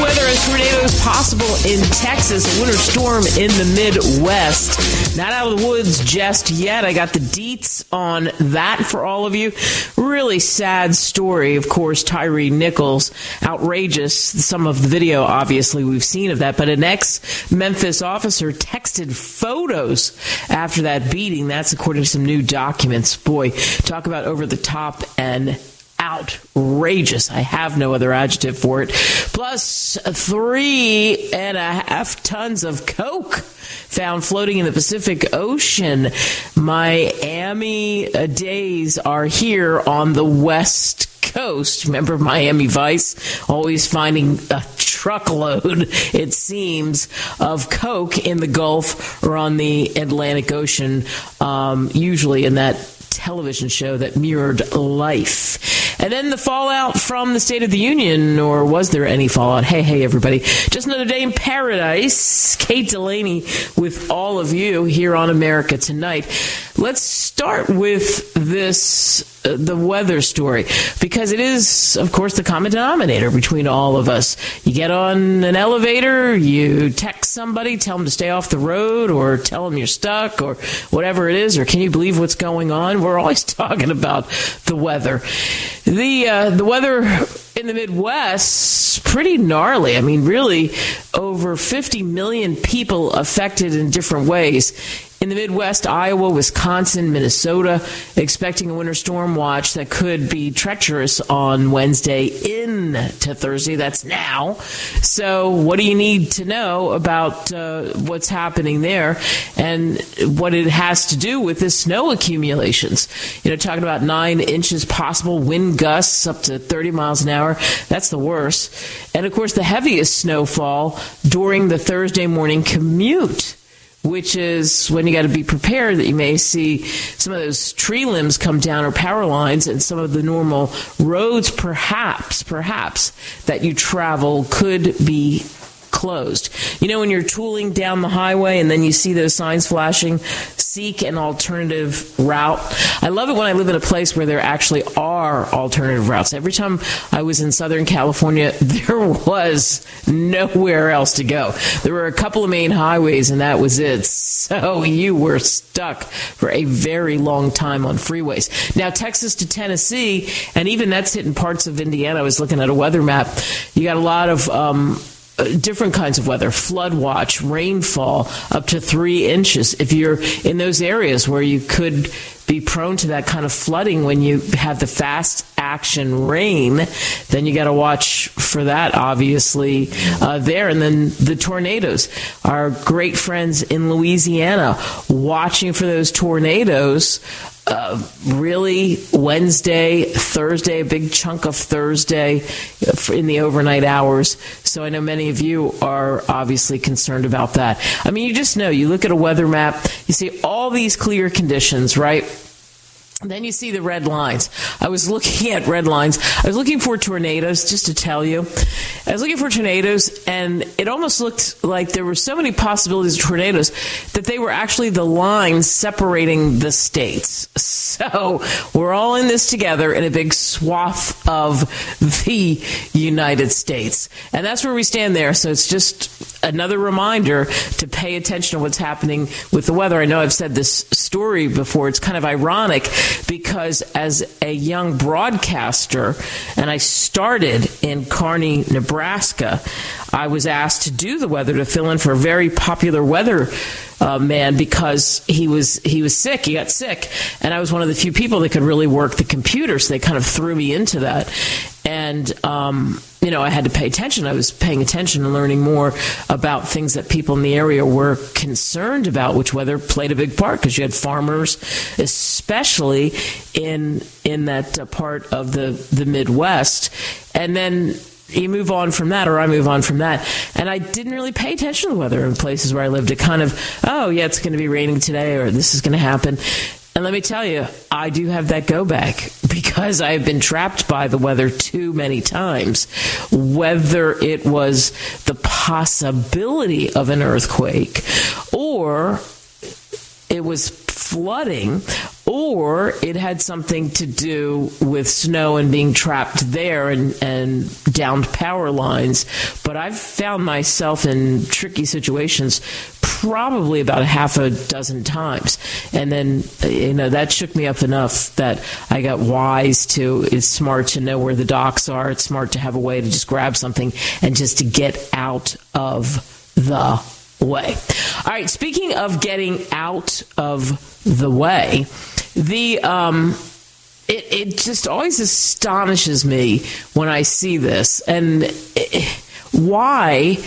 Weather and tornadoes possible in Texas. A winter storm in the Midwest. Not out of the woods just yet. I got the deets on that for all of you. Really sad story, of course. Tyre Nichols, outrageous. Some of the video, obviously, we've seen of that. But an ex Memphis officer texted photos after that beating. That's according to some new documents. Boy, talk about over the top and outrageous. I have no other adjective for it. Plus three and a half tons of coke found floating in the Pacific Ocean. Miami days are here on the west coast. Remember Miami Vice? Always finding a truckload, it seems, of coke in the Gulf or on the Atlantic Ocean, um, usually in that television show that mirrored life. And then the fallout from the State of the Union, or was there any fallout? Hey, hey, everybody. Just another day in paradise. Kate Delaney with all of you here on America Tonight. Let's start with this, the weather story, because it is, of course, the common denominator between all of us. You get on an elevator, you text somebody, tell them to stay off the road, or tell them you're stuck, or whatever it is, or can you believe what's going on? We're always talking about the weather. The uh, the weather in the Midwest pretty gnarly. I mean, really, over 50 million people affected in different ways. In the Midwest, Iowa, Wisconsin, Minnesota, expecting a winter storm watch that could be treacherous on Wednesday into Thursday. That's now. So, what do you need to know about uh, what's happening there and what it has to do with the snow accumulations? You know, talking about nine inches possible, wind gusts up to 30 miles an hour. That's the worst. And of course, the heaviest snowfall during the Thursday morning commute which is when you got to be prepared that you may see some of those tree limbs come down or power lines and some of the normal roads perhaps perhaps that you travel could be closed. You know, when you're tooling down the highway and then you see those signs flashing, seek an alternative route. I love it when I live in a place where there actually are alternative routes. Every time I was in Southern California, there was nowhere else to go. There were a couple of main highways and that was it. So you were stuck for a very long time on freeways. Now, Texas to Tennessee, and even that's hitting parts of Indiana. I was looking at a weather map. You got a lot of, um, different kinds of weather, flood watch, rainfall up to three inches. If you're in those areas where you could be prone to that kind of flooding when you have the fast action rain, then you got to watch for that, obviously, uh, there. And then the tornadoes. Our great friends in Louisiana watching for those tornadoes. Uh, really Wednesday, Thursday, a big chunk of Thursday in the overnight hours. So I know many of you are obviously concerned about that. I mean, you just know, you look at a weather map, you see all these clear conditions, right? Then you see the red lines. I was looking at red lines. I was looking for tornadoes, just to tell you. I was looking for tornadoes, and it almost looked like there were so many possibilities of tornadoes that they were actually the lines separating the states. So we're all in this together in a big swath of the United States. And that's where we stand there. So it's just another reminder to pay attention to what's happening with the weather. I know I've said this story before. It's kind of ironic because as a young broadcaster, and I started in Kearney, Nebraska, I was asked to do the weather to fill in for a very popular weather uh, man because he was he was sick. He got sick, and I was one of the few people that could really work the computer. So they kind of threw me into that, and um, you know I had to pay attention. I was paying attention and learning more about things that people in the area were concerned about, which weather played a big part because you had farmers, especially in in that uh, part of the the Midwest, and then you move on from that, or I move on from that. And I didn't really pay attention to the weather in places where I lived. It kind of, oh, yeah, it's going to be raining today, or this is going to happen. And let me tell you, I do have that go back because I have been trapped by the weather too many times. Whether it was the possibility of an earthquake or it was flooding or it had something to do with snow and being trapped there and, and downed power lines. But I've found myself in tricky situations probably about a half a dozen times. And then, you know, that shook me up enough that I got wise to it's smart to know where the docks are. It's smart to have a way to just grab something and just to get out of the way. All right, speaking of getting out of the way, the um, it, it just always astonishes me when I see this, and it, why.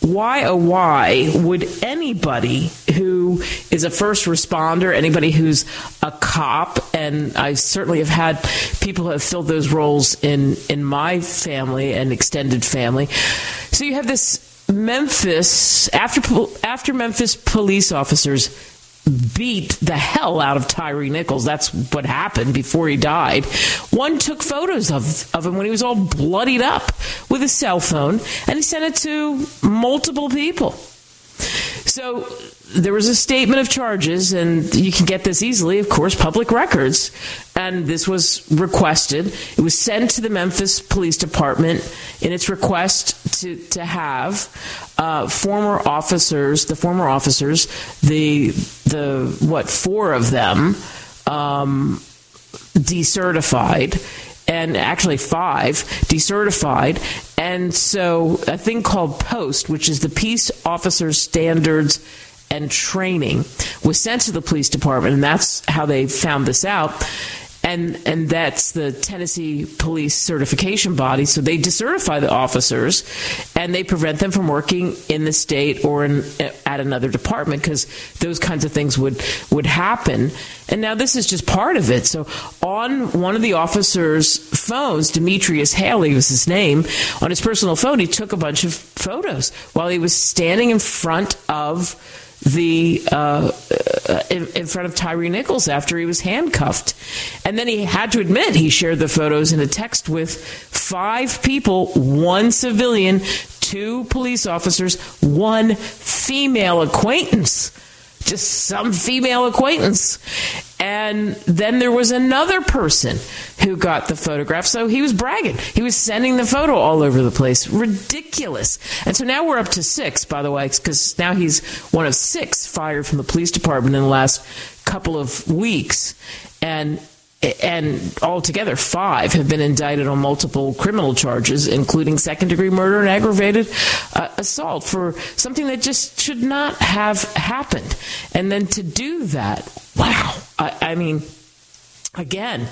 Why, oh, why would anybody who is a first responder, anybody who's a cop, and I certainly have had people who have filled those roles in, in my family and extended family. So you have this Memphis after after Memphis police officers beat the hell out of Tyre Nichols. That's what happened before he died. One took photos of, of him when he was all bloodied up with a cell phone and he sent it to multiple people. So there was a statement of charges, and you can get this easily, of course, public records. And this was requested. It was sent to the Memphis Police Department in its request to, to have uh, former officers, the former officers, the, the what, four of them, um, decertified. And actually five decertified. And so a thing called POST, which is the Peace Officers Standards and Training, was sent to the police department, and that's how they found this out and and that's the Tennessee Police Certification Body. So they decertify the officers, and they prevent them from working in the state or in, at another department because those kinds of things would would happen. And now this is just part of it. So on one of the officers' phones, Demetrius Haley was his name, on his personal phone, he took a bunch of photos while he was standing in front of the uh, in, in, front of Tyre Nichols after he was handcuffed, and then he had to admit he shared the photos in a text with five people, one civilian, two police officers, one female acquaintance just some female acquaintance. And then there was another person who got the photograph. So he was bragging. He was sending the photo all over the place. Ridiculous. And so now we're up to six, by the way, because now he's one of six fired from the police department in the last couple of weeks. And and altogether five have been indicted on multiple criminal charges, including second degree murder and aggravated uh, assault for something that just should not have happened. And then to do that, wow. I, I mean, again,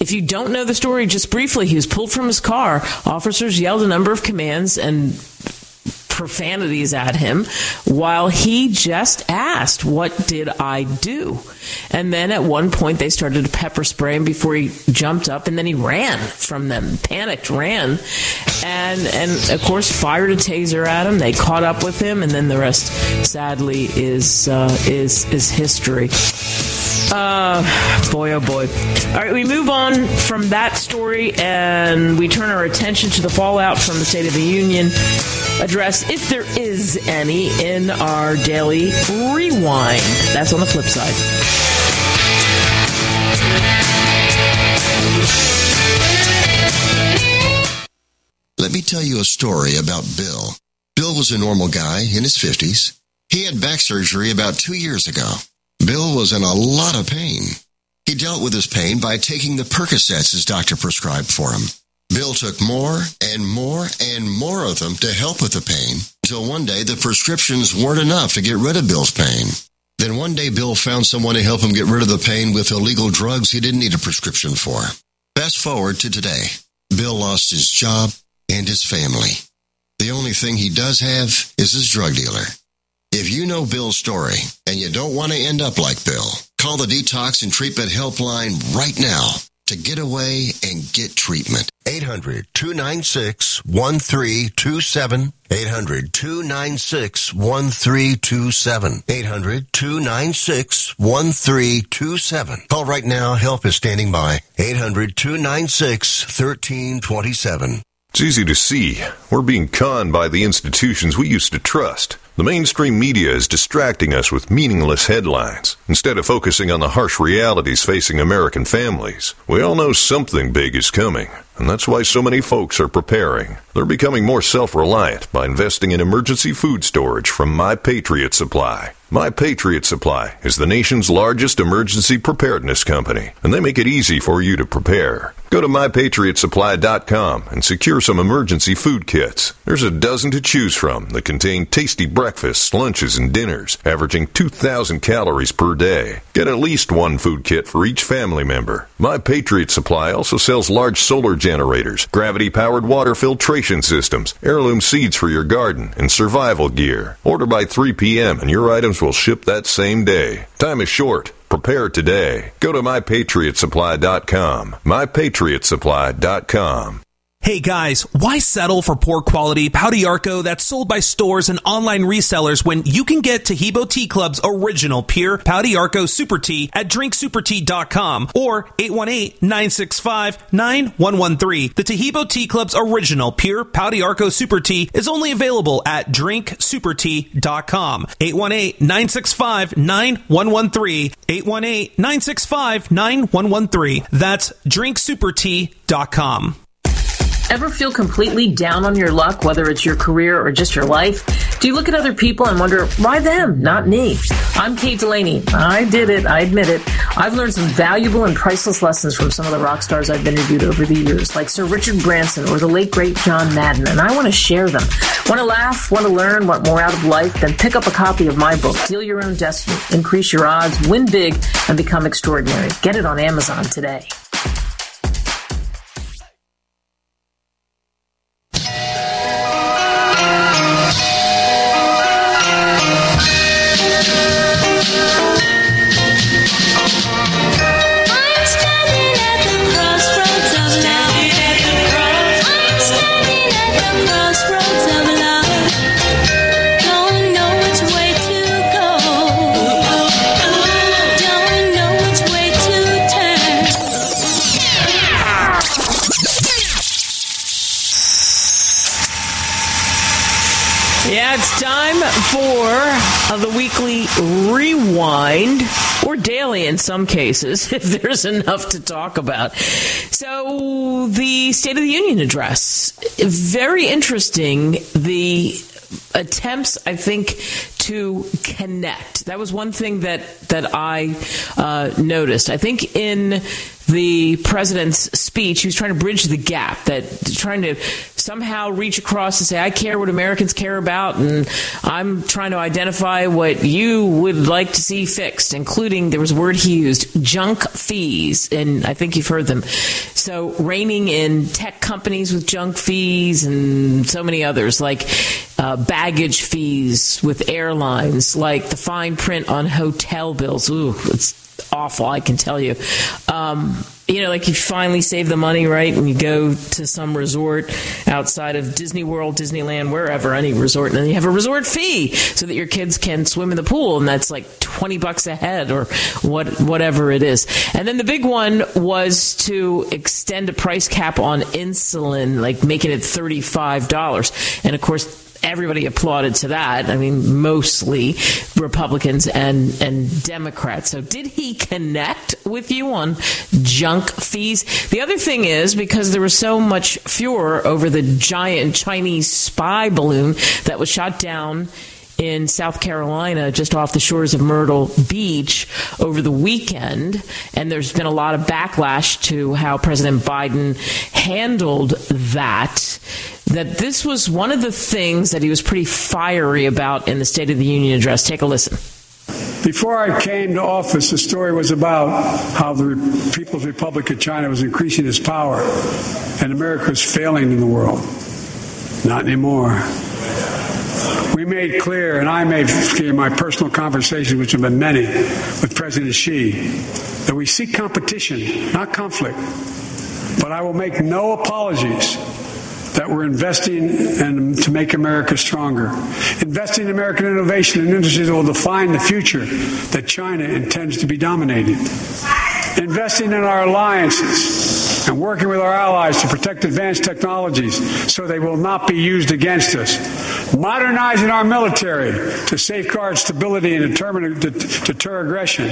if you don't know the story, just briefly, he was pulled from his car. Officers yelled a number of commands and profanities at him while he just asked, What did I do? And then at one point they started to pepper spray him before he jumped up and then he ran from them, panicked, ran, and and of course fired a taser at him. They caught up with him, and then the rest, sadly, is uh, is is history. Uh, boy, oh boy. All right, we move on from that story and we turn our attention to the fallout from the State of the Union address, if there is any, in our daily rewind. That's on the flip side. Let me tell you a story about Bill. Bill was a normal guy in his 50s. He had back surgery about two years ago. Bill was in a lot of pain. He dealt with his pain by taking the Percocets his doctor prescribed for him. Bill took more and more and more of them to help with the pain until one day the prescriptions weren't enough to get rid of Bill's pain. Then one day Bill found someone to help him get rid of the pain with illegal drugs he didn't need a prescription for. Fast forward to today. Bill lost his job and his family. The only thing he does have is his drug dealer. If you know Bill's story and you don't want to end up like Bill, call the Detox and Treatment Helpline right now to get away and get treatment. 800 296 1327. 800 296 1327. 800 296 1327. Call right now. Help is standing by. 800 296 1327. It's easy to see. We're being conned by the institutions we used to trust. The mainstream media is distracting us with meaningless headlines instead of focusing on the harsh realities facing American families. We all know something big is coming, and that's why so many folks are preparing. They're becoming more self reliant by investing in emergency food storage from My Patriot Supply. My Patriot Supply is the nation's largest emergency preparedness company, and they make it easy for you to prepare. Go to mypatriotsupply.com and secure some emergency food kits. There's a dozen to choose from that contain tasty breakfasts, lunches, and dinners, averaging 2,000 calories per day. Get at least one food kit for each family member. My Patriot Supply also sells large solar generators, gravity powered water filtration systems, heirloom seeds for your garden, and survival gear. Order by 3 p.m. and your items will ship that same day. Time is short. Prepare today. Go to mypatriotsupply.com. Mypatriotsupply.com. Hey guys, why settle for poor quality Pau d'Arco that's sold by stores and online resellers when you can get Taheebo Tea Club's original pure Pau d'Arco Super Tea at drinksupertea.com or 818-965-9113. The Taheebo Tea Club's original pure Pau d'Arco Super Tea is only available at drinksupertea.com. 818-965-9113. 818-965-9113. That's drinksupertea.com. Ever feel completely down on your luck, whether it's your career or just your life? Do you look at other people and wonder, why them, not me? I'm Kate Delaney. I did it. I admit it. I've learned some valuable and priceless lessons from some of the rock stars I've interviewed over the years, like Sir Richard Branson or the late great John Madden, and I want to share them. Want to laugh? Want to learn? Want more out of life? Then pick up a copy of my book, Deal Your Own Destiny, Increase Your Odds, Win Big, and Become Extraordinary. Get it on Amazon today. Some cases, if there's enough to talk about. So, the State of the Union address, very interesting. The attempts, I think, to connect. That was one thing that that I uh, noticed. I think in the president's speech, he was trying to bridge the gap, that trying to somehow reach across and say, I care what Americans care about, and I'm trying to identify what you would like to see fixed, including, there was a word he used, junk fees, and I think you've heard them. So, reining in tech companies with junk fees and so many others, like uh, baggage fees with airlines, like the fine print on hotel bills. Ooh, it's awful, I can tell you. Um, you know, like you finally save the money, right? When you go to some resort outside of Disney World, Disneyland, wherever, any resort, and then you have a resort fee so that your kids can swim in the pool, and that's like 20 bucks a head or what, whatever it is. And then the big one was to extend a price cap on insulin, like making it $35. And of course, everybody applauded to that. I mean, mostly Republicans and and Democrats. So, did he connect with you on junk fees? The other thing is because there was so much furor over the giant Chinese spy balloon that was shot down in South Carolina, just off the shores of Myrtle Beach over the weekend. And there's been a lot of backlash to how President Biden handled that. That this was one of the things that he was pretty fiery about in the State of the Union address. Take a listen. Before I came to office, the story was about how the People's Republic of China was increasing its power and America was failing in the world. Not anymore. We made clear, and I made clear in my personal conversations, which have been many, with President Xi, that we seek competition, not conflict. But I will make no apologies that we're investing in, to make America stronger. Investing in American innovation and industries that will define the future that China intends to be dominating. Investing in our alliances and working with our allies to protect advanced technologies so they will not be used against us. Modernizing our military to safeguard stability and determine, deter aggression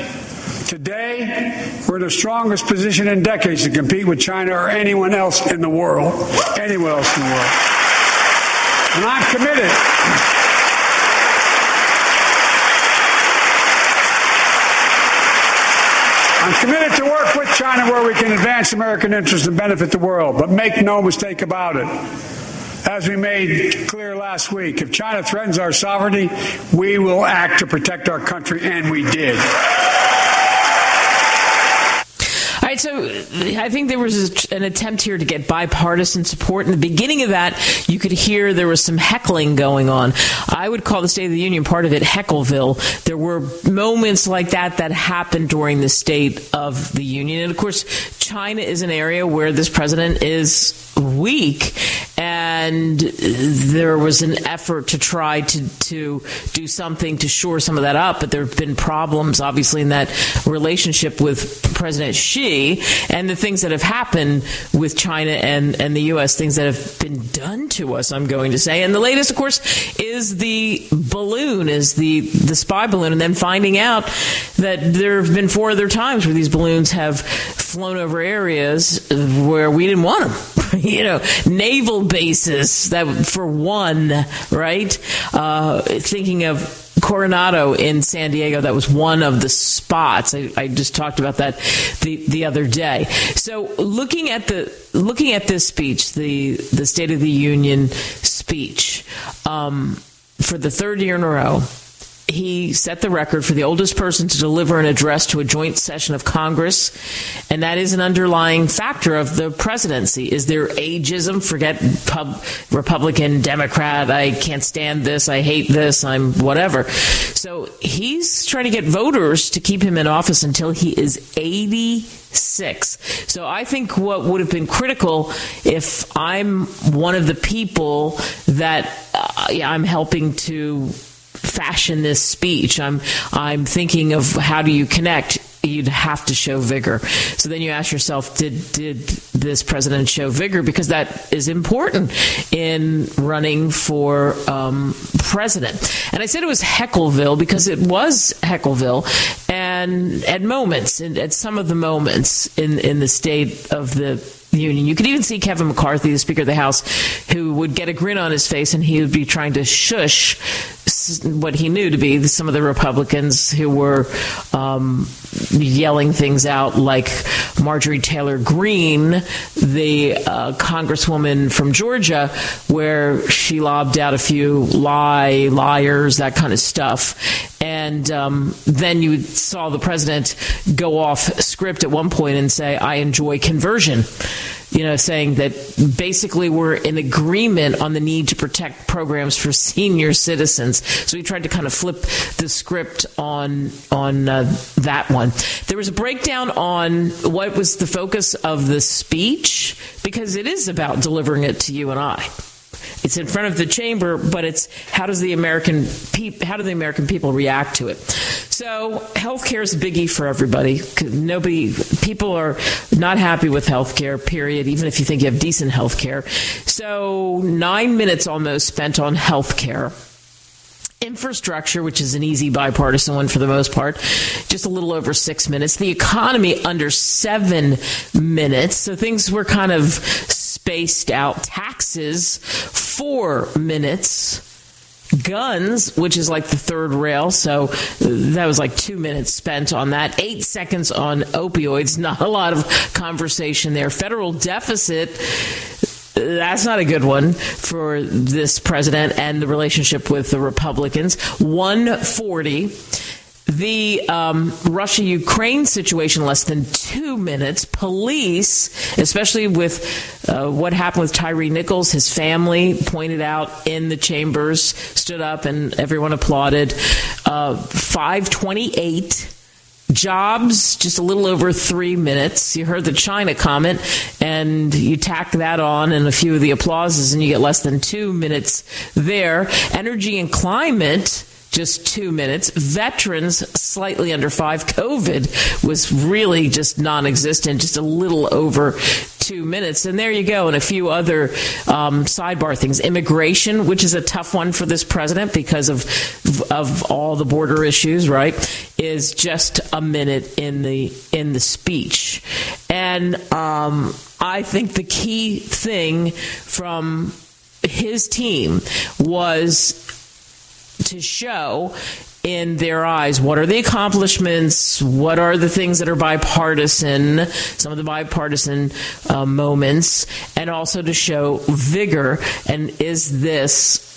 Today, we're in the strongest position in decades to compete with China or anyone else in the world. Anyone else in the world. And I'm committed. I'm committed to work with China where we can advance American interests and benefit the world. But make no mistake about it. As we made clear last week, if China threatens our sovereignty, we will act to protect our country, and we did right, so uh, I think there was an attempt here to get bipartisan support. In the beginning of that, you could hear there was some heckling going on. I would call the State of the Union part of it Heckleville. There were moments like that that happened during the State of the Union. And of course, China is an area where this president is weak, and there was an effort to try to to do something to shore some of that up. But there have been problems, obviously, in that relationship with President Xi, and the things that have happened with China and and the U.S. Things that have been done to us. I'm going to say, and the latest, of course, is the balloon, is the the spy balloon, and then finding out that there have been four other times where these balloons have flown over areas where we didn't want them. you know, naval bases that for one, right? Uh, thinking of Coronado in San Diego. That was one of the spots. I, I, just talked about that the, the other day. So looking at the looking at this speech, the the State of the Union speech, um, for the third year in a row, he set the record for the oldest person to deliver an address to a joint session of Congress, and that is an underlying factor of the presidency. Is there ageism? Forget pub, Republican, Democrat. I can't stand this. I hate this. I'm whatever. So he's trying to get voters to keep him in office until he is 86. So I think what would have been critical if I'm one of the people that uh, yeah, I'm helping to fashion this speech. I'm I'm thinking of how do you connect you'd have to show vigor. So then you ask yourself, did did this president show vigor? Because that is important in running for um, president. And I said it was Heckleville because it was Heckleville, and at moments, and at some of the moments in in the state of the Union. You could even see Kevin McCarthy, the Speaker of the House, who would get a grin on his face and he would be trying to shush what he knew to be some of the Republicans who were um, yelling things out, like Marjorie Taylor Greene, the uh, Congresswoman from Georgia, where she lobbed out a few lie, liars, that kind of stuff. And um, then you saw the president go off script at one point and say, I enjoy conversion you know, saying that basically we're in agreement on the need to protect programs for senior citizens. So we tried to kind of flip the script on on uh, that one. There was a breakdown on what was the focus of the speech because it is about delivering it to you and I. It's in front of the chamber, but it's how does the American how do the American people react to it? So healthcare is a biggie for everybody. Nobody, people are not happy with healthcare. Period. Even if you think you have decent healthcare. So nine minutes almost spent on healthcare infrastructure, which is an easy bipartisan one for the most part, just a little over six minutes. The economy under seven minutes. So things were kind of spaced out. Taxes, four minutes guns, which is like the third rail. So that was like two minutes spent on that. Eight seconds on opioids. Not a lot of conversation there. Federal deficit. That's not a good one for this president and the relationship with the Republicans. 140 The um, Russia Ukraine situation, less than two minutes. Police, especially with uh, what happened with Tyre Nichols, his family pointed out in the chambers, stood up, and everyone applauded. Uh, 528 jobs just a little over three minutes you heard the china comment and you tack that on and a few of the applauses and you get less than two minutes there energy and climate just two minutes. Veterans, slightly under five. COVID was really just non existent, just a little over two minutes. And there you go. And a few other um, sidebar things. Immigration, which is a tough one for this president because of, of all the border issues, right? Is just a minute in the, in the speech. And um, I think the key thing from his team was to show in their eyes. What are the accomplishments? What are the things that are bipartisan? Some of the bipartisan uh, moments. And also to show vigor. And is this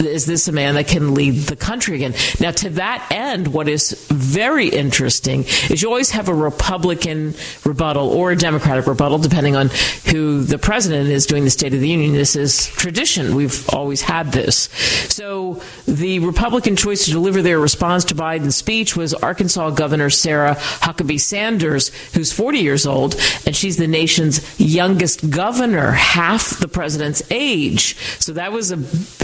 is this a man that can lead the country again? Now, to that end, what is very interesting is you always have a Republican rebuttal or a Democratic rebuttal, depending on who the president is doing the State of the Union. This is tradition. We've always had this. So, the Republican choice to deliver their response to Biden's speech was Arkansas Governor Sarah Huckabee Sanders, who's 40 years old, and she's the nation's youngest governor, half the president's age. So, that was a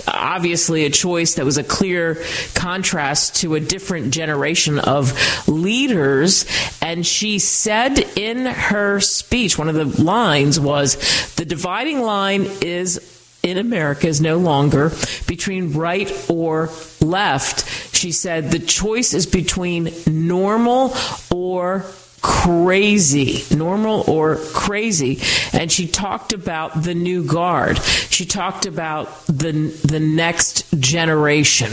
obvious obviously a choice that was a clear contrast to a different generation of leaders. And she said in her speech, one of the lines was, the dividing line is in America is no longer between right or left. She said the choice is between normal or crazy, normal or crazy. And she talked about the new guard. She talked about the the next generation.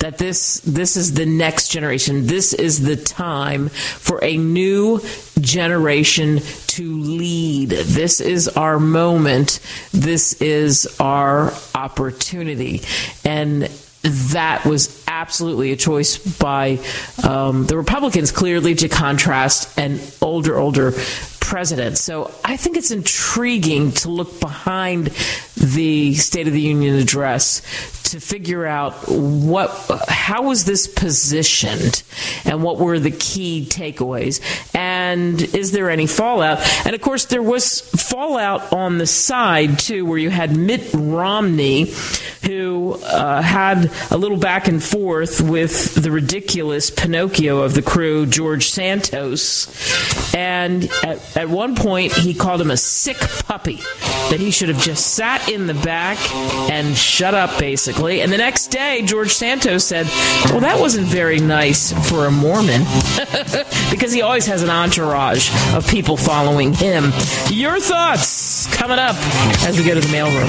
That this this is the next generation. This is the time for a new generation to lead. This is our moment. This is our opportunity. And that was absolutely a choice by um, the Republicans, clearly to contrast an older, older president. So I think it's intriguing to look behind the State of the Union address to figure out what how was this positioned and what were the key takeaways and is there any fallout? And of course there was fallout on the side too where you had Mitt Romney who uh, had a little back and forth with the ridiculous Pinocchio of the crew George Santos. And at, at one point he called him a sick puppy that he should have just sat in the back and shut up basically. And the next day, George Santos said, Well, that wasn't very nice for a Mormon. Because he always has an entourage of people following him. Your thoughts coming up as we go to the mailroom.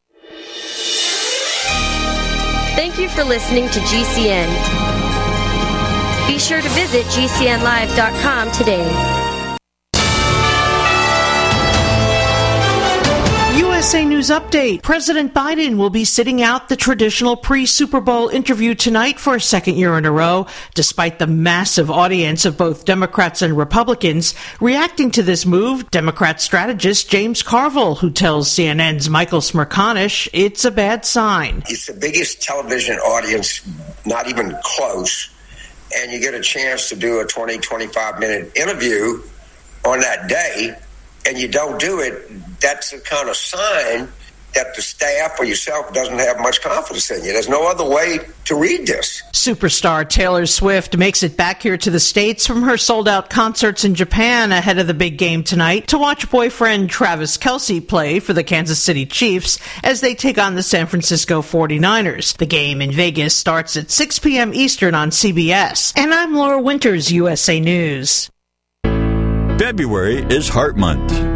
Thank you for listening to GCN. Be sure to visit GCNlive.com today. USA News Update. President Biden will be sitting out the traditional pre Super Bowl interview tonight for a second year in a row, despite the massive audience of both Democrats and Republicans. Reacting to this move, Democrat strategist James Carville, who tells CNN's Michael Smerconish it's a bad sign. It's the biggest television audience, not even close, and you get a chance to do a 20, 25 minute interview on that day and you don't do it, that's a kind of sign that the staff or yourself doesn't have much confidence in you. There's no other way to read this. Superstar Taylor Swift makes it back here to the States from her sold out concerts in Japan ahead of the big game tonight to watch boyfriend Travis Kelce play for the Kansas City Chiefs as they take on the San Francisco 49ers. The game in Vegas starts at 6 p.m. Eastern on CBS. And I'm Laura Winters, USA News. February is Heart Month,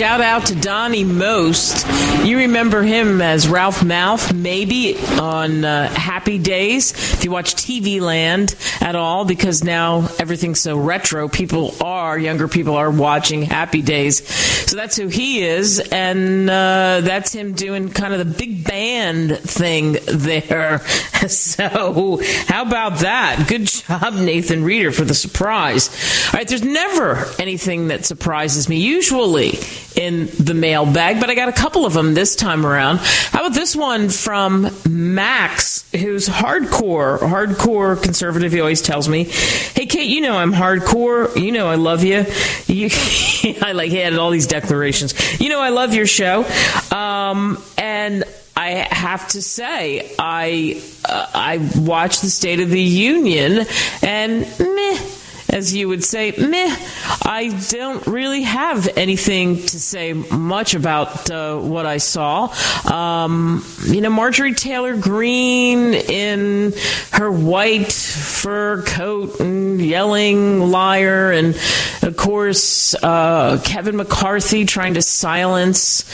Shout out to Donny Most. You remember him as Ralph Malph, maybe on uh, Happy Days. If you watch TV Land at all, because now everything's so retro, people are, younger people are watching Happy Days. So that's who he is, and uh, that's him doing kind of the big band thing there. So, how about that? Good job, Nathan Reeder, for the surprise. All right, there's never anything that surprises me, usually in the mailbag, but I got a couple of them this time around. How about this one from Max, who's hardcore, hardcore conservative? He always tells me, "Hey, Kate, you know I'm hardcore. You know I love you. You I like he had all these declarations. You know I love your show, um, and." I have to say, I uh, I watched the State of the Union, and meh, as you would say, meh, I don't really have anything to say much about uh, what I saw. Um, you know, Marjorie Taylor Greene in her white fur coat and yelling liar, and of course, uh, Kevin McCarthy trying to silence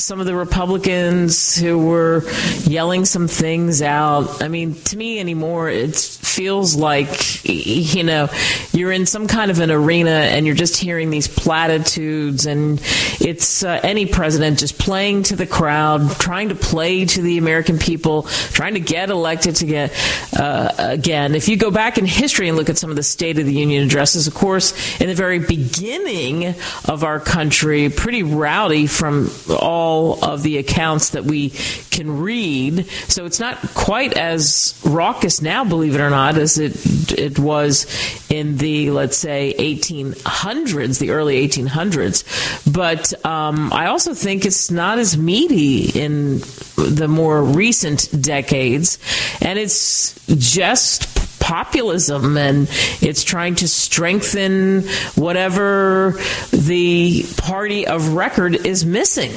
some of the Republicans who were yelling some things out. I mean, to me anymore, it feels like, you know, you're in some kind of an arena and you're just hearing these platitudes, and it's uh, any president just playing to the crowd, trying to play to the American people, trying to get elected to get uh, again. If you go back in history and look at some of the State of the Union addresses, of course, in the very beginning of our country, pretty rowdy from all of the accounts that we can read. So it's not quite as raucous now, believe it or not, as it it was in the let's say 1800s, the early 1800s. But um, I also think it's not as meaty in the more recent decades, and it's just populism and it's trying to strengthen whatever the party of record is missing.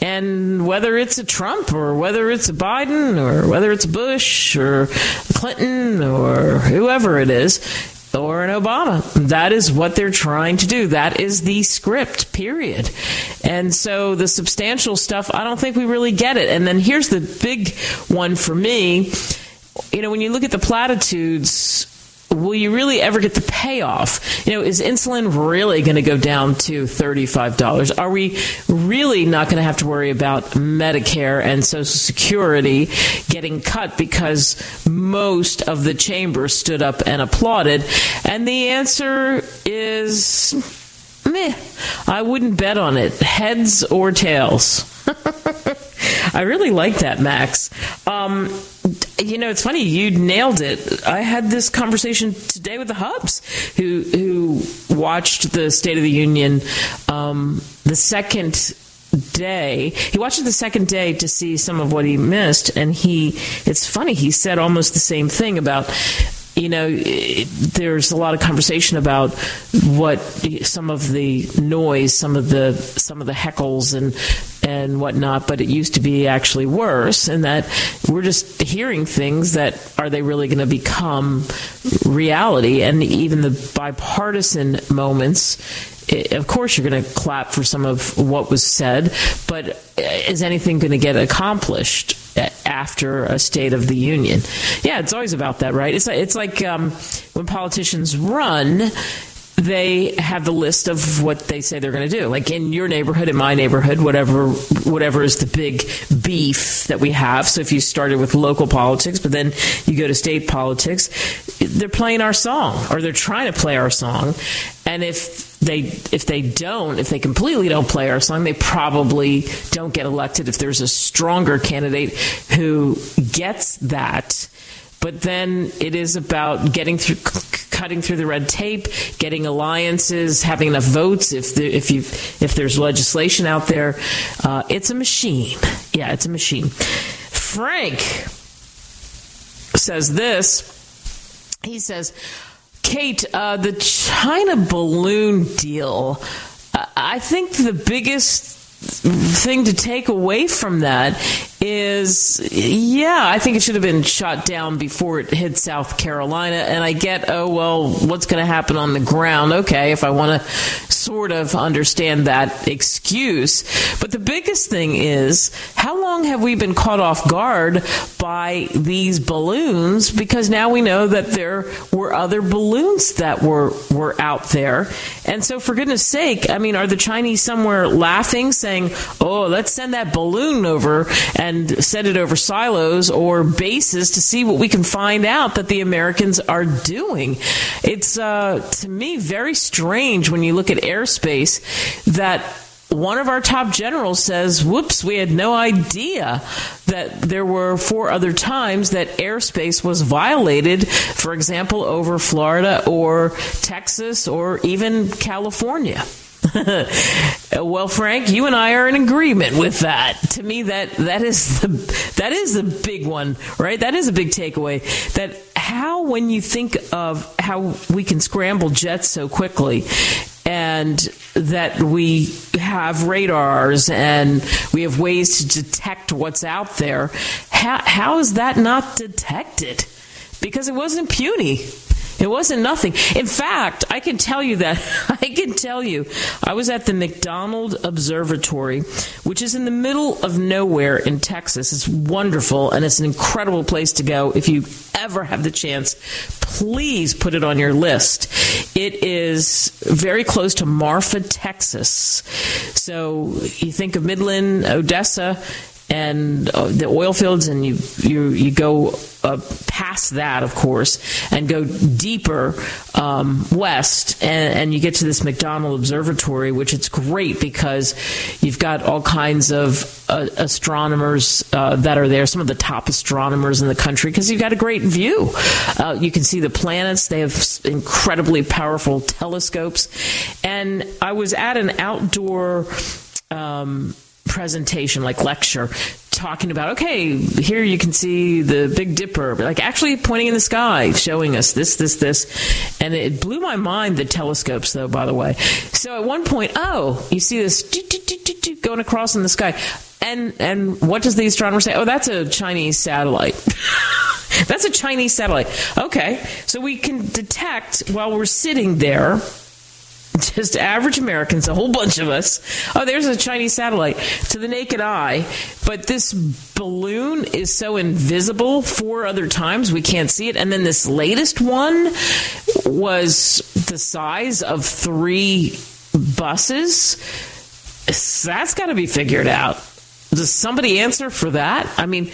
And whether it's a Trump or whether it's a Biden or whether it's Bush or Clinton or whoever it is, or an Obama. That is what they're trying to do. That is the script, period. And so the substantial stuff, I don't think we really get it. And then here's the big one for me. You know, when you look at the platitudes, will you really ever get the payoff? You know, is insulin really going to go down to $35? Are we really not going to have to worry about Medicare and Social Security getting cut because most of the chamber stood up and applauded? And the answer is meh. I wouldn't bet on it. Heads or tails. I really like that, Max. Um, you know, it's funny. You nailed it. I had this conversation today with the Hubs, who who watched the State of the Union um, the second day. He watched it the second day to see some of what he missed, and he. It's funny. He said almost the same thing about you know, it, there's a lot of conversation about what some of the noise, some of the some of the heckles and and whatnot, but it used to be actually worse, and that we're just hearing things that are they really going to become reality? And even the bipartisan moments of course you're going to clap for some of what was said, but is anything going to get accomplished after a State of the Union? Yeah, it's always about that, right? It's like, it's like um, when politicians run they have the list of what they say they're going to do. Like in your neighborhood, in my neighborhood, whatever whatever is the big beef that we have. So if you started with local politics, but then you go to state politics, they're playing our song or they're trying to play our song. And if they if they don't, if they completely don't play our song, they probably don't get elected. If there's a stronger candidate who gets that, but then it is about getting through cutting through the red tape, getting alliances, having enough votes. If the, if you if there's legislation out there, uh, it's a machine. Yeah, it's a machine. Frank says this. He says, Kate, uh, the China balloon deal. I think the biggest thing to take away from that is yeah, I think it should have been shot down before it hit South Carolina. And I get, oh, well, what's going to happen on the ground? Okay, if I want to sort of understand that excuse. But the biggest thing is, how long have we been caught off guard by these balloons? Because now we know that there were other balloons that were, were out there. And so, for goodness sake, I mean, are the Chinese somewhere laughing, saying, oh, let's send that balloon over and and send it over silos or bases to see what we can find out that the Americans are doing. It's, uh, to me, very strange when you look at airspace that one of our top generals says, whoops, we had no idea that there were four other times that airspace was violated, for example, over Florida or Texas or even California. well, Frank, you and I are in agreement with that. To me, that that is the that is the big one, right? That is a big takeaway. That how, when you think of how we can scramble jets so quickly, and that we have radars and we have ways to detect what's out there, how, how is that not detected? Because it wasn't puny. It wasn't nothing. In fact, I can tell you that I can tell you I was at the McDonald Observatory, which is in the middle of nowhere in Texas. It's wonderful and it's an incredible place to go if you ever have the chance. Please put it on your list. It is very close to Marfa, Texas. So you think of Midland, Odessa, and uh, the oil fields, and you you you go uh, past that, of course, and go deeper um, west, and, and, you get to this McDonald Observatory, which it's great because you've got all kinds of uh, astronomers uh, that are there, some of the top astronomers in the country, because you've got a great view. Uh, you can see the planets; they have incredibly powerful telescopes, and I was at an outdoor. Um, presentation, like lecture, talking about, okay, here you can see the Big Dipper, like actually pointing in the sky, showing us this, this, this. And it blew my mind, the telescopes, though, by the way. So at one point, oh, you see this going across in the sky. And, and what does the astronomer say? Oh, that's a Chinese satellite. that's a Chinese satellite. Okay. So we can detect while we're sitting there just average Americans, a whole bunch of us. Oh, there's a Chinese satellite to the naked eye, but this balloon is so invisible four other times we can't see it. And then this latest one was the size of three buses. That's got to be figured out. Does somebody answer for that? I mean,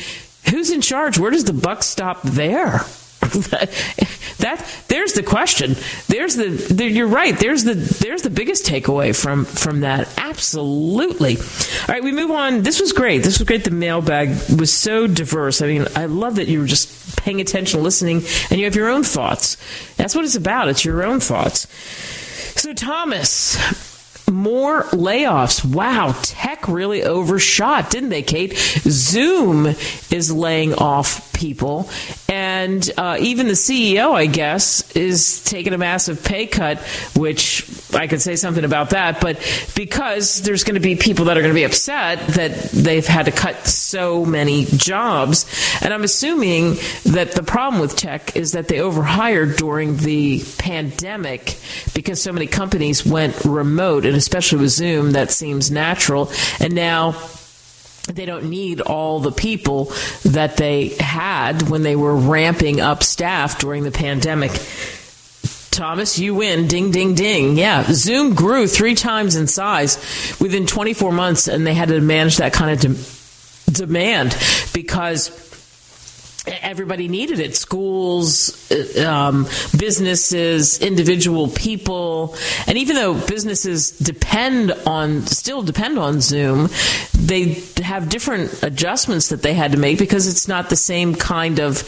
who's in charge? Where does the buck stop there? that there's the question. There's the, the, you're right. There's the there's the biggest takeaway from from that. Absolutely. All right, we move on. This was great. This was great. The mailbag was so diverse. I mean, I love that you were just paying attention, listening, and you have your own thoughts. That's what it's about. It's your own thoughts. So Thomas, more layoffs. Wow, tech really overshot, didn't they, Kate? Zoom is laying off people, and uh, even the CEO, I guess, is taking a massive pay cut, which I could say something about that, but because there's going to be people that are going to be upset that they've had to cut so many jobs, and I'm assuming that the problem with tech is that they overhired during the pandemic because so many companies went remote and especially with Zoom, that seems natural. And now they don't need all the people that they had when they were ramping up staff during the pandemic. Thomas, you win. Ding, ding, ding. Yeah. Zoom grew three times in size within 24 months, and they had to manage that kind of de- demand because everybody needed it. Schools um, businesses individual people. And even though businesses depend on still depend on zoom they have different adjustments that they had to make because it's not the same kind of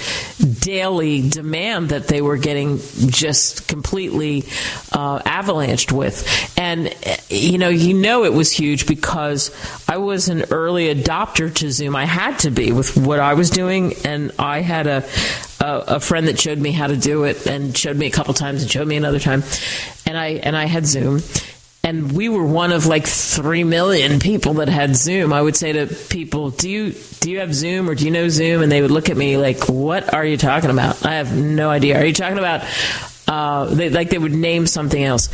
daily demand that they were getting just completely uh, avalanched with. And you know you know it was huge because i was an early adopter to zoom. I had to be with what i was doing and I had a, a, a friend that showed me how to do it and showed me a couple times and showed me another time, and I and I had Zoom and we were one of like three million people that had Zoom. I would say to people, "Do you do you have Zoom or do you know Zoom?" And they would look at me like, "What are you talking about?" I have no idea. Are you talking about? Uh, they, like they would name something else.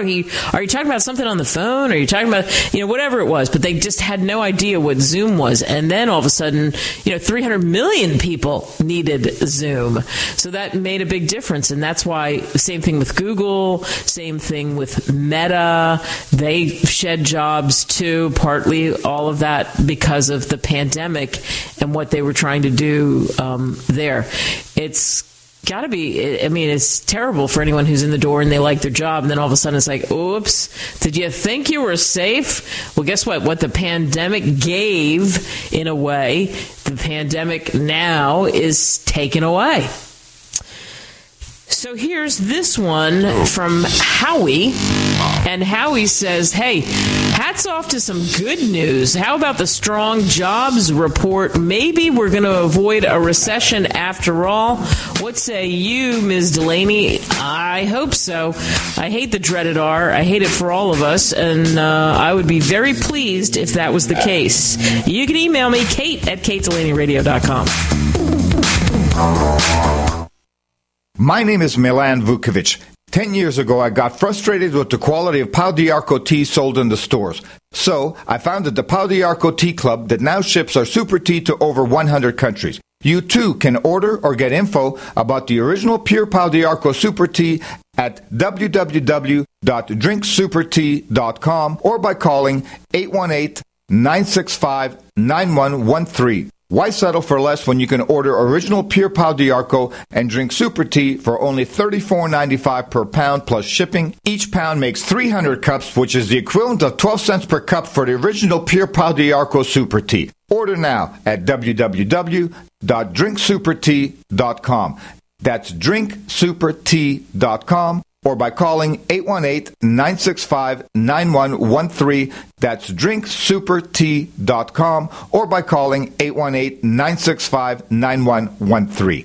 Are you are you talking about something on the phone? Are you talking about you know whatever it was? But they just had no idea what Zoom was, and then all of a sudden, you know, 300 million people needed Zoom, so that made a big difference, and that's why same thing with Google, same thing with Meta. They shed jobs too, partly all of that because of the pandemic and what they were trying to do um, there. It's got to be i mean it's terrible for anyone who's in the door and they like their job and then all of a sudden it's like oops did you think you were safe? Well guess what? What the pandemic gave in a way the pandemic now is taken away. So here's this one from Howie. And Howie says, Hey, hats off to some good news. How about the strong jobs report? Maybe we're going to avoid a recession after all. What say you, Ms. Delaney? I hope so. I hate the dreaded R. I hate it for all of us, and uh, I would be very pleased if that was the case. You can email me, kate at katedelaneyradio.com. My name is Milan Vukovic. Ten years ago, I got frustrated with the quality of Pau tea sold in the stores. So, I founded the Pau Tea Club that now ships our super tea to over 100 countries. You too can order or get info about the original pure Pau super tea at www.drinksupertea.com or by calling 818 965 9113. Why settle for less when you can order original Pure Pau d'Arco and drink super tea for only $34.95 per pound plus shipping? Each pound makes 300 cups, which is the equivalent of 12 cents per cup for the original Pure Pau d'Arco super tea. Order now at www.drinksupertea.com. That's drinksupertea.com or by calling 818-965-9113. That's drinksupertea.com or by calling 818-965-9113.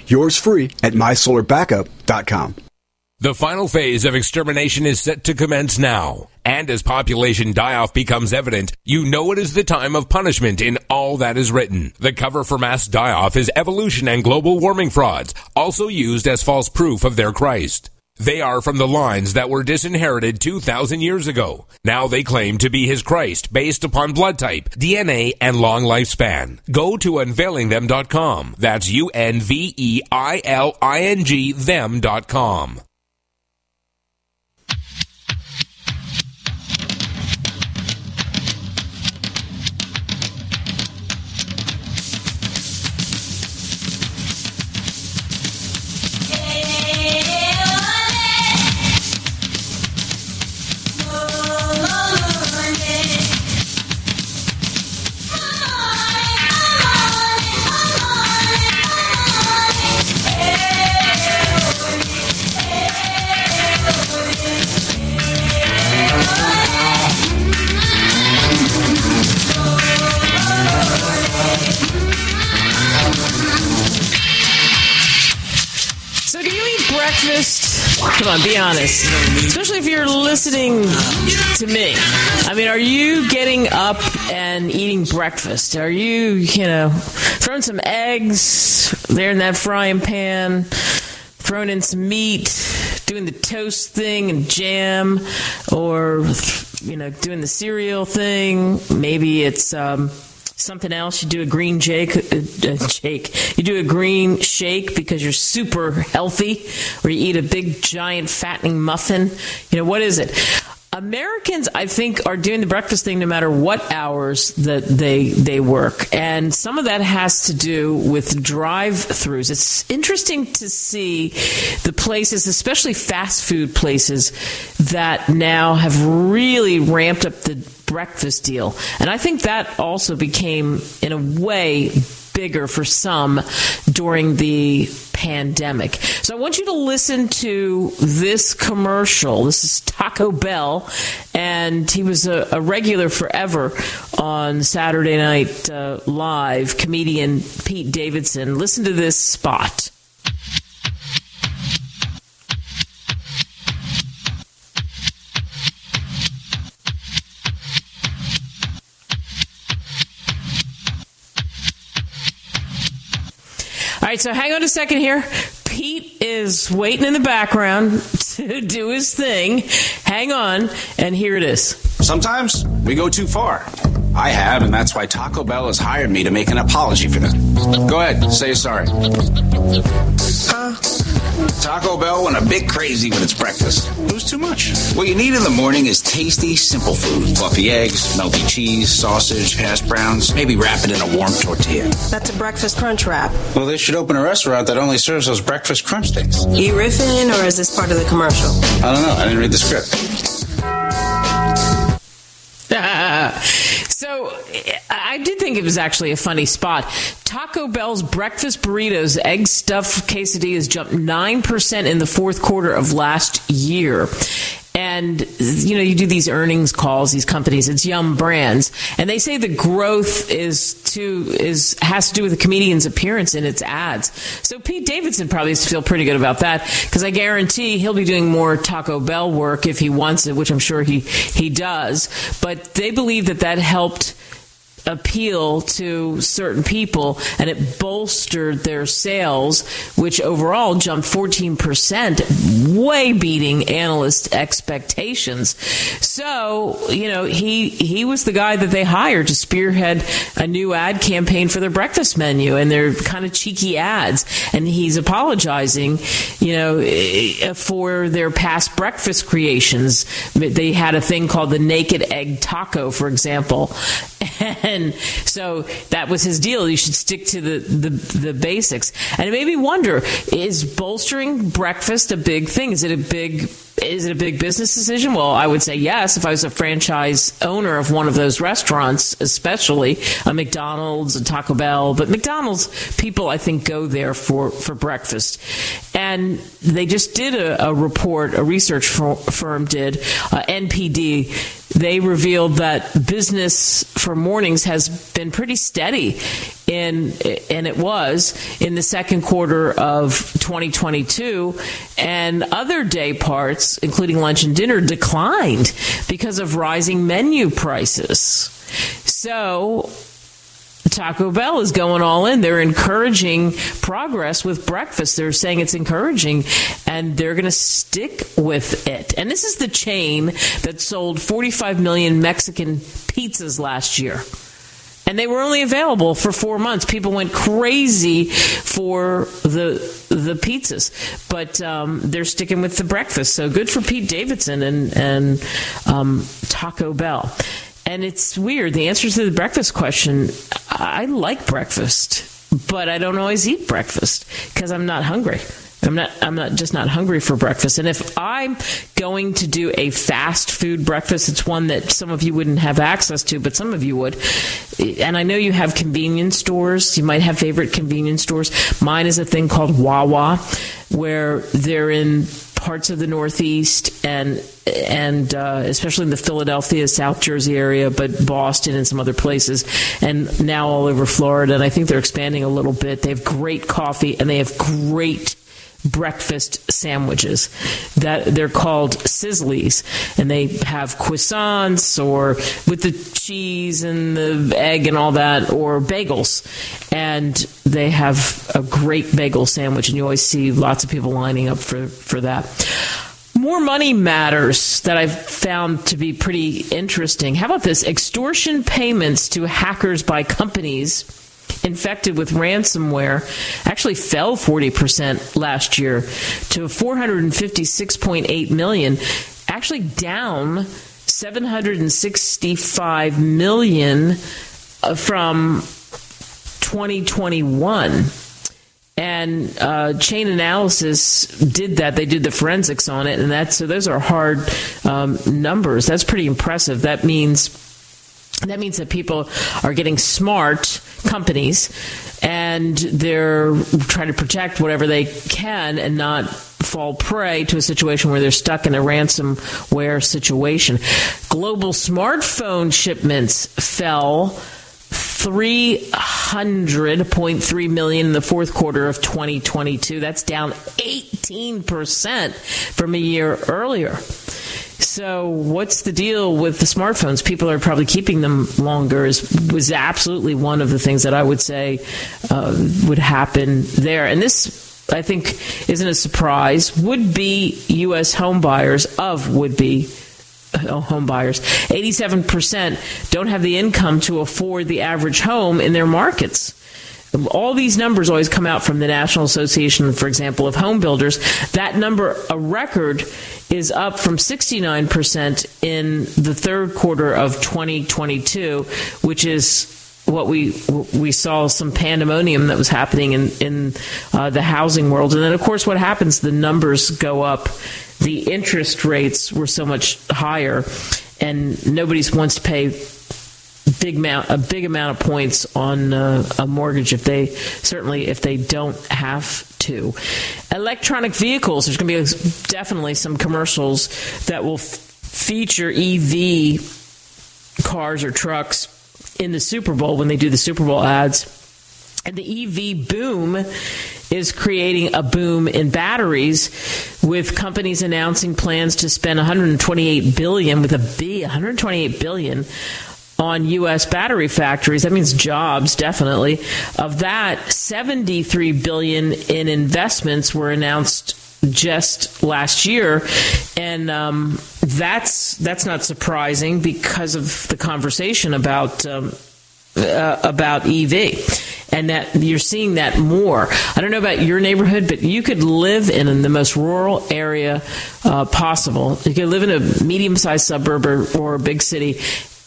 Yours free at mysolarbackup.com. The final phase of extermination is set to commence now. And as population die-off becomes evident, you know it is the time of punishment in all that is written. The cover for mass die-off is evolution and global warming frauds, also used as false proof of their Christ. They are from the lines that were disinherited 2,000 years ago. Now they claim to be his Christ based upon blood type, DNA, and long lifespan. Go to unveilingthem.com. That's U-N-V-E-I-L-I-N-G them.com. So, do listening to me. I mean, are you getting up and eating breakfast? Are you, you know, throwing some eggs there in that frying pan, throwing in some meat, doing the toast thing and jam, or, you know, doing the cereal thing? Maybe it's, um, something else. You do a green jake, uh, uh, shake. You do a green shake because you're super healthy, or you eat a big giant fattening muffin. You know what is it? Americans, I think, are doing the breakfast thing no matter what hours that they they work, and some of that has to do with drive-throughs. It's interesting to see the places, especially fast food places, that now have really ramped up the breakfast deal, and I think that also became, in a way, bigger for some during the pandemic. So I want you to listen to this commercial. This is Taco Bell, and he was a, a regular forever on Saturday Night uh, Live, comedian Pete Davidson. Listen to this spot. Right, so hang on a second here. Pete is waiting in the background to do his thing. Hang on, and here it is. Sometimes we go too far. I have, and that's why Taco Bell has hired me to make an apology for them. Go ahead, say sorry. Uh, Taco Bell went a bit crazy with its breakfast. It was too much. What you need in the morning is tasty, simple food. Fluffy eggs, melty cheese, sausage, hash browns, maybe wrap it in a warm tortilla. That's a breakfast crunch wrap. Well, they should open a restaurant that only serves those breakfast crunch things. You riffing, or is this part of the commercial? I don't know. I didn't read the script. so I did think it was actually a funny spot. Taco Bell's breakfast burritos, egg stuffed quesadillas jumped 9% in the fourth quarter of last year. And, you know, you do these earnings calls, these companies, it's Yum Brands, and they say the growth is to, is, has to do with the comedian's appearance in its ads. So Pete Davidson probably has to feel pretty good about that, because I guarantee he'll be doing more Taco Bell work if he wants it, which I'm sure he, he does. But they believe that that helped appeal to certain people and it bolstered their sales, which overall jumped 14%, way beating analyst expectations. So, you know, he, he was the guy that they hired to spearhead a new ad campaign for their breakfast menu and their kind of cheeky ads. And he's apologizing, you know, eh, eh, for their past breakfast creations. They had a thing called the naked egg taco, for example. And so that was his deal. You should stick to the, the, the basics. And it made me wonder, is bolstering breakfast a big thing? Is it a big is it a big business decision? Well, I would say yes. If I was a franchise owner of one of those restaurants, especially a McDonald's, a Taco Bell, but McDonald's people, I think, go there for, for breakfast. And they just did a, a report, a research firm did, uh, NPD. They revealed that business for mornings has been pretty steady in, and it was in the second quarter of 2022, and other day parts, including lunch and dinner, declined because of rising menu prices. So, Taco Bell is going all in. They're encouraging progress with breakfast. They're saying it's encouraging and they're going to stick with it. And this is the chain that sold 45 million Mexican pizzas last year and they were only available for four months. People went crazy for the the pizzas, but um, they're sticking with the breakfast. So good for Pete Davidson and and um, Taco Bell. And it's weird. The answer to the breakfast question: I like breakfast, but I don't always eat breakfast because I'm not hungry. I'm not I'm not just not hungry for breakfast. And if I'm going to do a fast food breakfast, it's one that some of you wouldn't have access to, but some of you would. And I know you have convenience stores. You might have favorite convenience stores. Mine is a thing called Wawa, where they're in parts of the Northeast and and uh, especially in the Philadelphia, South Jersey area, but Boston and some other places, and now all over Florida. And I think they're expanding a little bit. They have great coffee and they have great breakfast sandwiches that they're called sizzlies and they have croissants or with the cheese and the egg and all that or bagels and they have a great bagel sandwich and you always see lots of people lining up for, for that more money matters that I've found to be pretty interesting. How about this? Extortion payments to hackers by companies infected with ransomware actually fell 40% last year to 456.8 million, actually down 765 million uh, from 2021 and uh, Chainalysis did that. They did the forensics on it, and that so those are hard um, numbers. That's pretty impressive. That means that means that people are getting smart companies and they're trying to protect whatever they can and not fall prey to a situation where they're stuck in a ransomware situation. Global smartphone shipments fell 300.3 million in the fourth quarter of 2022. That's down 18% from a year earlier. So, what's the deal with the smartphones? People are probably keeping them longer. Is was absolutely one of the things that I would say uh, would happen there. And this, I think, isn't a surprise. Would be U.S. home buyers of would be home buyers. 87% don't have the income to afford the average home in their markets. All these numbers always come out from the National Association, for example, of Home Builders. That number, a record, is up from 69% in the third quarter of 2022, which is what we we saw some pandemonium that was happening in in uh, the housing world, and then of course what happens? The numbers go up the interest rates were so much higher, and nobody wants to pay big amount a big amount of points on uh, a mortgage if they certainly if they don't have to. Electronic vehicles. There's going to be definitely some commercials that will f- feature EV cars or trucks in the Super Bowl when they do the Super Bowl ads. And the EV boom is creating a boom in batteries with companies announcing plans to spend 128 billion with a B, 128 billion on US battery factories. That means jobs definitely. Of that, 73 billion in investments were announced just last year, and um, that's that's not surprising because of the conversation about um, uh, about EV and that you're seeing that more. I don't know about your neighborhood, but you could live in the most rural area uh, possible. You could live in a medium-sized suburb or, or a big city,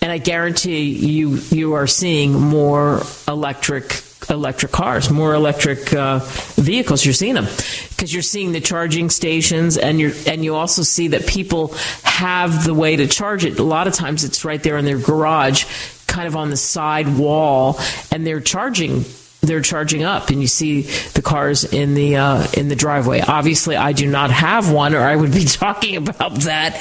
and I guarantee you you are seeing more electric electric cars, more electric uh, vehicles. You're seeing them because you're seeing the charging stations, and you and you also see that people have the way to charge it. A lot of times, it's right there in their garage kind of on the side wall, and they're charging they're charging up and you see the cars in the uh, in the driveway. Obviously, I do not have one, or I would be talking about that.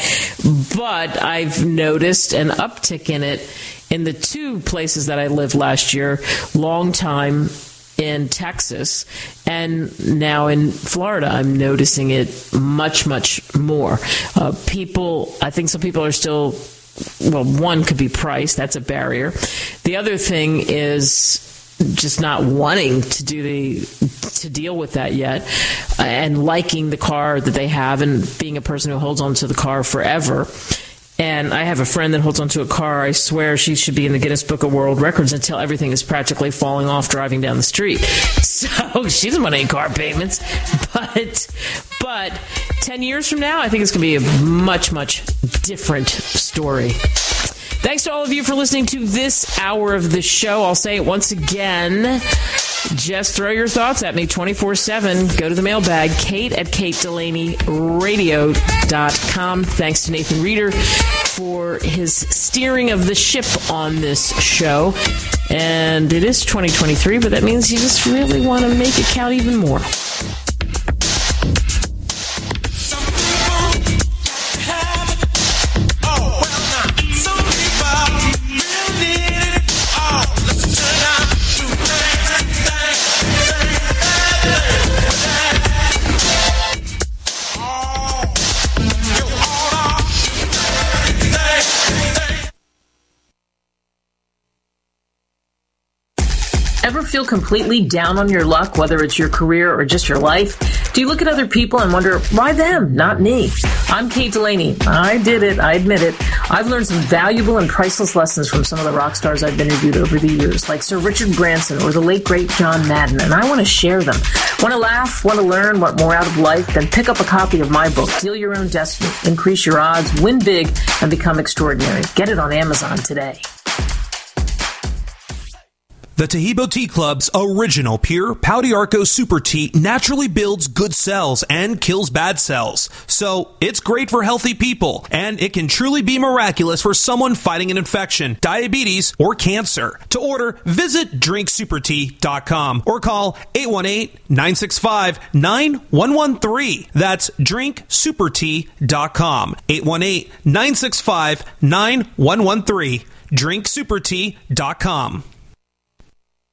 But I've noticed an uptick in it in the two places that I lived last year. Long time in Texas and now in Florida, I'm noticing it much, much more. Uh, people, I think some people are still well, one could be price. That's a barrier. The other thing is just not wanting to do the to deal with that yet and liking the car that they have and being a person who holds on to the car forever and I have a friend that holds onto a car. I swear she should be in the Guinness Book of World Records until everything is practically falling off driving down the street. So she doesn't want any car payments. But but ten years from now, I think it's going to be a much much different story. Thanks to all of you for listening to this hour of the show. I'll say it once again. Just throw your thoughts at me 24 7. Go to the mailbag, kate at katedelaneyradio.com. Thanks to Nathan Reeder for his steering of the ship on this show. And it is 2023, but that means you just really want to make it count even more. Feel completely down on your luck, whether it's your career or just your life? Do you look at other people and wonder, why them, not me? I'm Kate Delaney. I did it. I admit it. I've learned some valuable and priceless lessons from some of the rock stars I've interviewed over the years, like Sir Richard Branson or the late great John Madden, and I want to share them. Want to laugh? Want to learn? Want more out of life? Then pick up a copy of my book, Deal Your Own Destiny, Increase Your Odds, Win Big, and Become Extraordinary. Get it on Amazon today. The Taheebo Tea Club's original pure Pau d'Arco Super Tea naturally builds good cells and kills bad cells. So it's great for healthy people, and it can truly be miraculous for someone fighting an infection, diabetes, or cancer. To order, visit drinksupertea.com or call 818-965-9113. That's drinksupertea.com. 818-965-9113. drinksupertea.com.